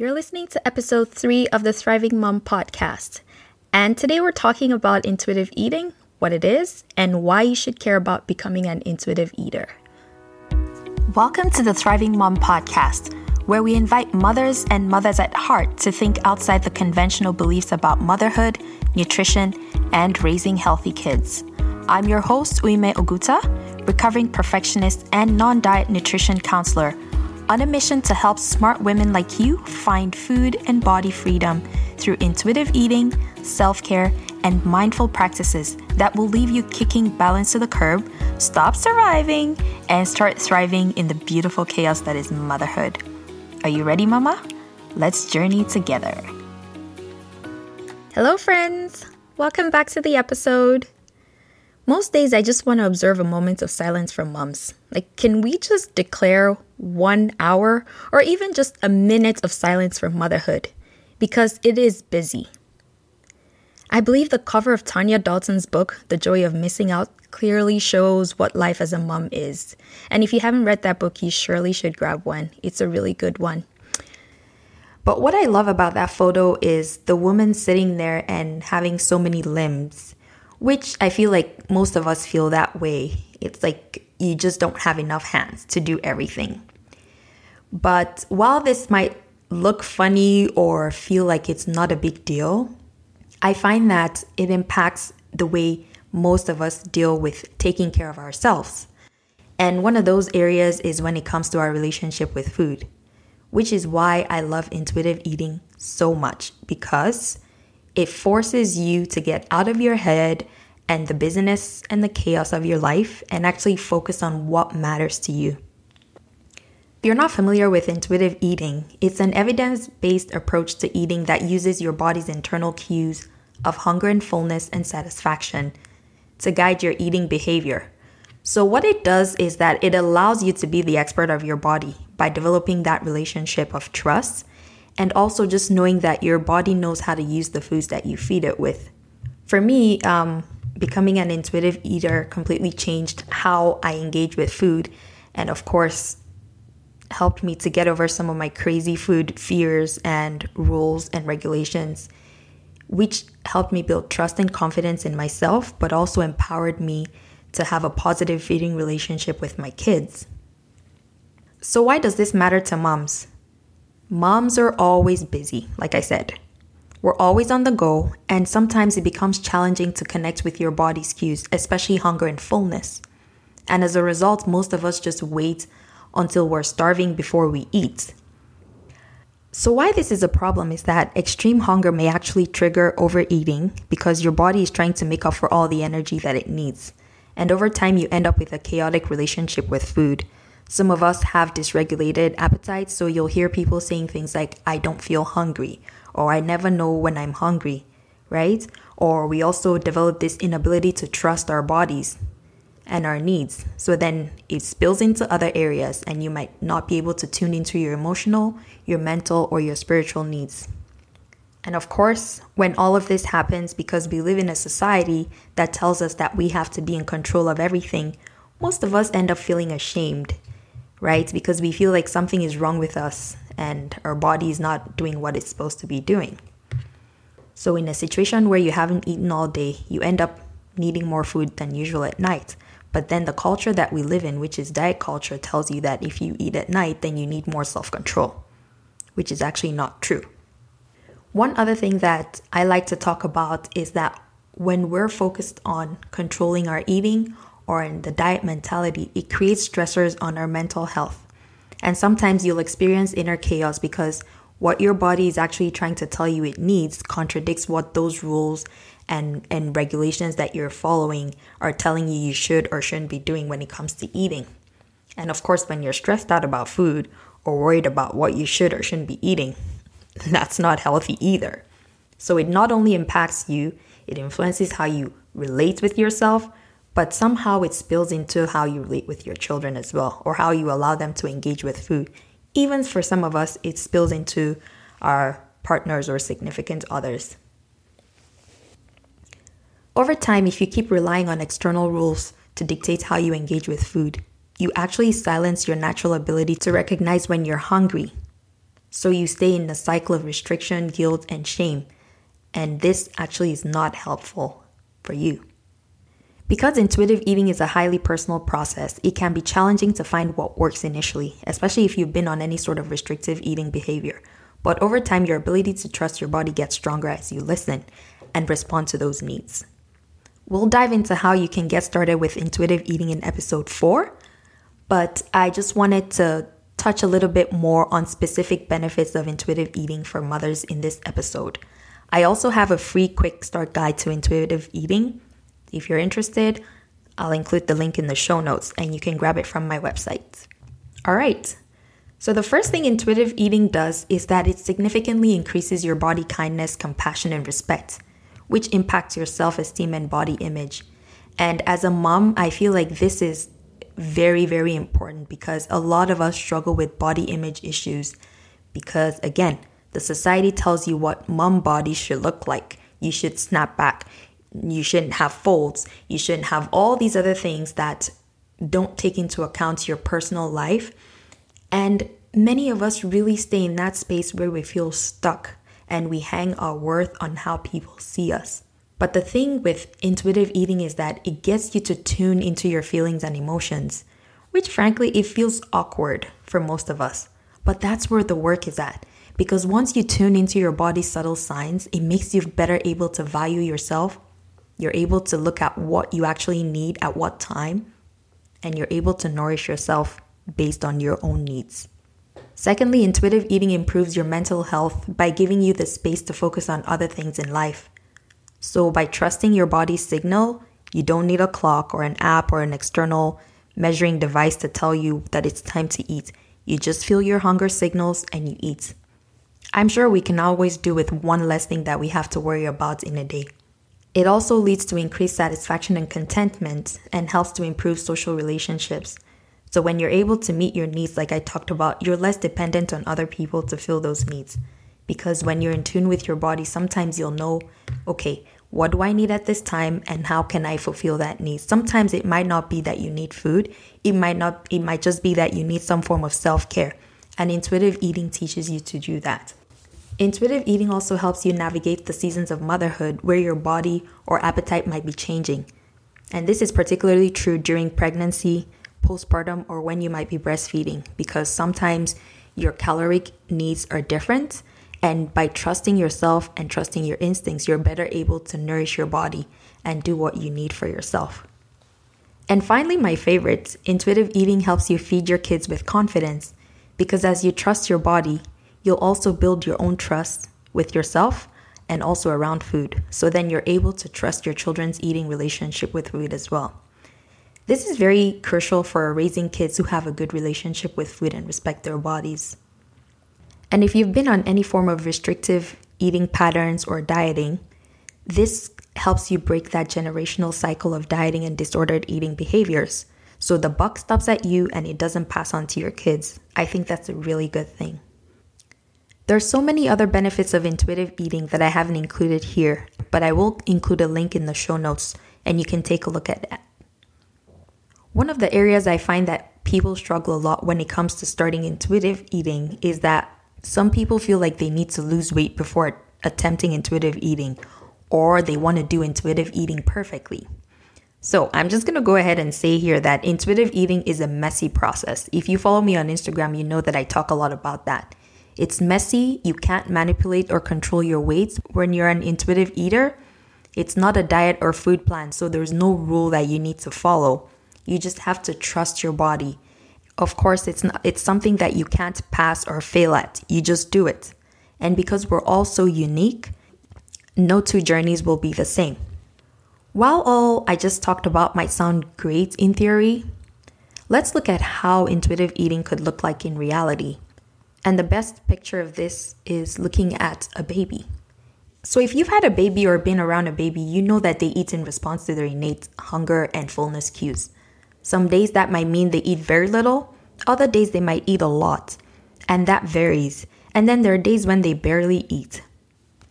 You're listening to episode three of the Thriving Mom podcast. And today we're talking about intuitive eating, what it is, and why you should care about becoming an intuitive eater. Welcome to the Thriving Mom podcast, where we invite mothers and mothers at heart to think outside the conventional beliefs about motherhood, nutrition, and raising healthy kids. I'm your host, Uime Oguta, recovering perfectionist and non diet nutrition counselor on a mission to help smart women like you find food and body freedom through intuitive eating, self care, and mindful practices that will leave you kicking balance to the curb, stop surviving, and start thriving in the beautiful chaos that is motherhood. Are you ready, Mama? Let's journey together. Hello, friends! Welcome back to the episode. Most days, I just want to observe a moment of silence from moms. Like, can we just declare one hour or even just a minute of silence for motherhood? Because it is busy. I believe the cover of Tanya Dalton's book, The Joy of Missing Out, clearly shows what life as a mom is. And if you haven't read that book, you surely should grab one. It's a really good one. But what I love about that photo is the woman sitting there and having so many limbs which I feel like most of us feel that way. It's like you just don't have enough hands to do everything. But while this might look funny or feel like it's not a big deal, I find that it impacts the way most of us deal with taking care of ourselves. And one of those areas is when it comes to our relationship with food, which is why I love intuitive eating so much because it forces you to get out of your head and the busyness and the chaos of your life and actually focus on what matters to you. If you're not familiar with intuitive eating, it's an evidence based approach to eating that uses your body's internal cues of hunger and fullness and satisfaction to guide your eating behavior. So, what it does is that it allows you to be the expert of your body by developing that relationship of trust and also just knowing that your body knows how to use the foods that you feed it with. For me, um, becoming an intuitive eater completely changed how I engage with food, and of course, helped me to get over some of my crazy food fears and rules and regulations, which helped me build trust and confidence in myself, but also empowered me to have a positive feeding relationship with my kids. So, why does this matter to moms? Moms are always busy, like I said. We're always on the go, and sometimes it becomes challenging to connect with your body's cues, especially hunger and fullness. And as a result, most of us just wait until we're starving before we eat. So, why this is a problem is that extreme hunger may actually trigger overeating because your body is trying to make up for all the energy that it needs. And over time, you end up with a chaotic relationship with food some of us have dysregulated appetites, so you'll hear people saying things like, I don't feel hungry, or I never know when I'm hungry, right? Or we also develop this inability to trust our bodies and our needs. So then it spills into other areas, and you might not be able to tune into your emotional, your mental, or your spiritual needs. And of course, when all of this happens, because we live in a society that tells us that we have to be in control of everything, most of us end up feeling ashamed right? Because we feel like something is wrong with us and our body is not doing what it's supposed to be doing. So, in a situation where you haven't eaten all day, you end up needing more food than usual at night. But then the culture that we live in, which is diet culture, tells you that if you eat at night, then you need more self control, which is actually not true. One other thing that I like to talk about is that when we're focused on controlling our eating or in the diet mentality, it creates stressors on our mental health. And sometimes you'll experience inner chaos because what your body is actually trying to tell you it needs contradicts what those rules and, and regulations that you're following are telling you you should or shouldn't be doing when it comes to eating. And of course, when you're stressed out about food or worried about what you should or shouldn't be eating, that's not healthy either. So it not only impacts you, it influences how you relate with yourself, but somehow it spills into how you relate with your children as well, or how you allow them to engage with food. Even for some of us, it spills into our partners or significant others. Over time, if you keep relying on external rules to dictate how you engage with food, you actually silence your natural ability to recognize when you're hungry. So you stay in the cycle of restriction, guilt, and shame. And this actually is not helpful for you. Because intuitive eating is a highly personal process, it can be challenging to find what works initially, especially if you've been on any sort of restrictive eating behavior. But over time, your ability to trust your body gets stronger as you listen and respond to those needs. We'll dive into how you can get started with intuitive eating in episode 4, but I just wanted to touch a little bit more on specific benefits of intuitive eating for mothers in this episode. I also have a free quick start guide to intuitive eating if you're interested, I'll include the link in the show notes and you can grab it from my website. All right. So, the first thing intuitive eating does is that it significantly increases your body kindness, compassion, and respect, which impacts your self esteem and body image. And as a mom, I feel like this is very, very important because a lot of us struggle with body image issues because, again, the society tells you what mom body should look like. You should snap back you shouldn't have folds, you shouldn't have all these other things that don't take into account your personal life. And many of us really stay in that space where we feel stuck and we hang our worth on how people see us. But the thing with intuitive eating is that it gets you to tune into your feelings and emotions, which frankly, it feels awkward for most of us. But that's where the work is at. Because once you tune into your body's subtle signs, it makes you better able to value yourself you're able to look at what you actually need at what time, and you're able to nourish yourself based on your own needs. Secondly, intuitive eating improves your mental health by giving you the space to focus on other things in life. So, by trusting your body's signal, you don't need a clock or an app or an external measuring device to tell you that it's time to eat. You just feel your hunger signals and you eat. I'm sure we can always do with one less thing that we have to worry about in a day. It also leads to increased satisfaction and contentment and helps to improve social relationships. So, when you're able to meet your needs, like I talked about, you're less dependent on other people to fill those needs. Because when you're in tune with your body, sometimes you'll know, okay, what do I need at this time and how can I fulfill that need? Sometimes it might not be that you need food. It might not it might just be that you need some form of self-care. And intuitive eating teaches you to do that. Intuitive eating also helps you navigate the seasons of motherhood where your body or appetite might be changing. And this is particularly true during pregnancy, postpartum, or when you might be breastfeeding because sometimes your caloric needs are different. And by trusting yourself and trusting your instincts, you're better able to nourish your body and do what you need for yourself. And finally, my favorite intuitive eating helps you feed your kids with confidence because as you trust your body, you'll also build your own trust with yourself and also around food. So then you're able to trust your children's eating relationship with food as well. This is very crucial for raising kids who have a good relationship with food and respect their bodies. And if you've been on any form of restrictive eating patterns or dieting, this helps you break that generational cycle of dieting and disordered eating behaviors. So the buck stops at you and it doesn't pass on to your kids. I think that's a really good thing. There are so many other benefits of intuitive eating that I haven't included here, but I will include a link in the show notes and you can take a look at that. One of the areas I find that people struggle a lot when it comes to starting intuitive eating is that some people feel like they need to lose weight before attempting intuitive eating, or they want to do intuitive eating perfectly. So, I'm just gonna go ahead and say here that intuitive eating is a messy process. If you follow me on Instagram, you know that I talk a lot about that. It's messy. You can't manipulate or control your weights when you're an intuitive eater. It's not a diet or food plan, so there's no rule that you need to follow. You just have to trust your body. Of course, it's not it's something that you can't pass or fail at. You just do it. And because we're all so unique, no two journeys will be the same. While all I just talked about might sound great in theory, let's look at how intuitive eating could look like in reality. And the best picture of this is looking at a baby. So, if you've had a baby or been around a baby, you know that they eat in response to their innate hunger and fullness cues. Some days that might mean they eat very little, other days they might eat a lot, and that varies. And then there are days when they barely eat.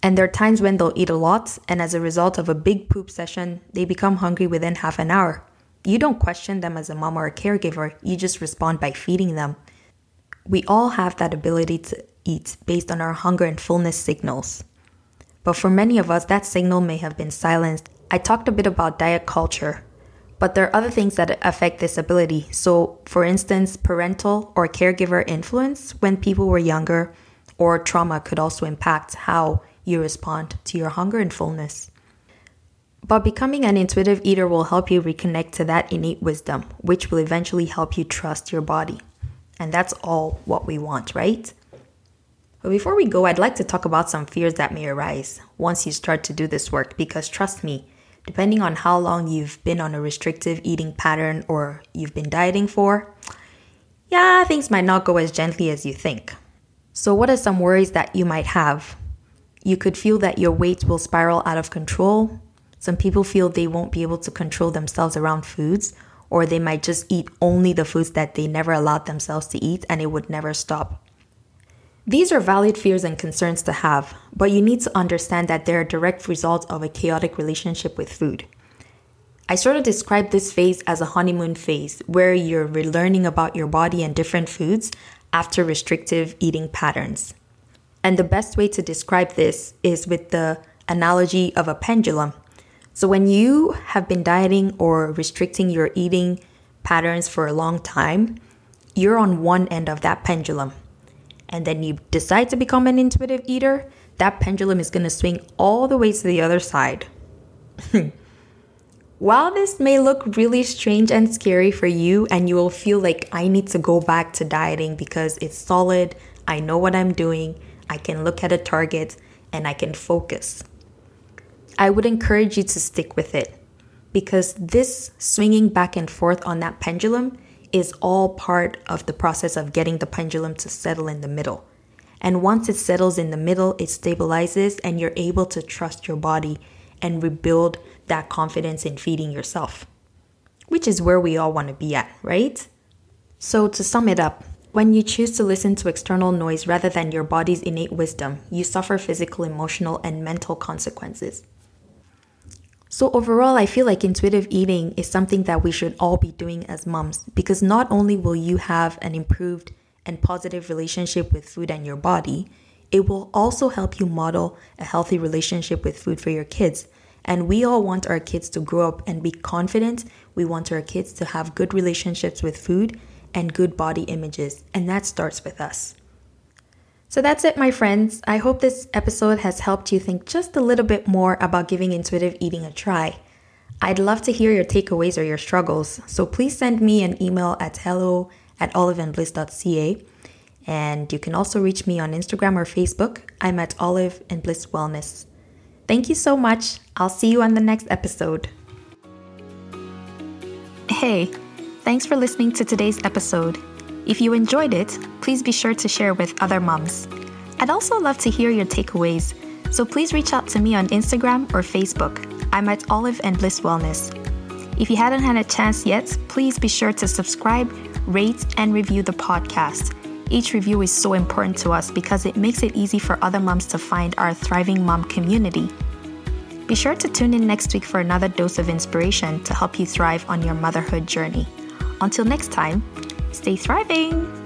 And there are times when they'll eat a lot, and as a result of a big poop session, they become hungry within half an hour. You don't question them as a mom or a caregiver, you just respond by feeding them we all have that ability to eat based on our hunger and fullness signals. But for many of us, that signal may have been silenced. I talked a bit about diet culture, but there are other things that affect this ability. So, for instance, parental or caregiver influence when people were younger, or trauma could also impact how you respond to your hunger and fullness. But becoming an intuitive eater will help you reconnect to that innate wisdom, which will eventually help you trust your body. And that's all what we want, right? But before we go, I'd like to talk about some fears that may arise once you start to do this work because trust me, depending on how long you've been on a restrictive eating pattern or you've been dieting for, yeah, things might not go as gently as you think. So, what are some worries that you might have? You could feel that your weight will spiral out of control. Some people feel they won't be able to control themselves around foods, or they might just eat only the foods that they never allowed themselves to eat and it would never stop. These are valid fears and concerns to have, but you need to understand that they're a direct result of a chaotic relationship with food. I sort of describe this phase as a honeymoon phase where you're relearning about your body and different foods after restrictive eating patterns. And the best way to describe this is with the analogy of a pendulum. So, when you have been dieting or restricting your eating patterns for a long time, you're on one end of that pendulum and then you decide to become an intuitive eater, that pendulum is going to swing all the way to the other side. While this may look really strange and scary for you, and you will feel like I need to go back to dieting because it's solid, I know what I'm doing, I can look at a target, and I can focus. I would encourage you to stick with it because this swinging back and forth on that pendulum is all part of the process of getting the pendulum to settle in the middle. And once it settles in the middle, it stabilizes and you're able to trust your body and rebuild that confidence in feeding yourself, which is where we all want to be at, right? So, to sum it up, when you choose to listen to external noise rather than your body's innate wisdom, you suffer physical, emotional, and mental consequences. So, overall, I feel like intuitive eating is something that we should all be doing as moms because not only will you have an improved and positive relationship with food and your body, it will also help you model a healthy relationship with food for your kids. And we all want our kids to grow up and be confident. We want our kids to have good relationships with food and good body images. And that starts with us. So that's it, my friends. I hope this episode has helped you think just a little bit more about giving intuitive eating a try. I'd love to hear your takeaways or your struggles, so please send me an email at hello at oliveandbliss.ca. And you can also reach me on Instagram or Facebook. I'm at Olive and Bliss Wellness. Thank you so much. I'll see you on the next episode. Hey, thanks for listening to today's episode. If you enjoyed it, please be sure to share with other moms. I'd also love to hear your takeaways, so please reach out to me on Instagram or Facebook. I'm at Olive and Bliss Wellness. If you hadn't had a chance yet, please be sure to subscribe, rate, and review the podcast. Each review is so important to us because it makes it easy for other moms to find our thriving mom community. Be sure to tune in next week for another dose of inspiration to help you thrive on your motherhood journey. Until next time, Stay thriving!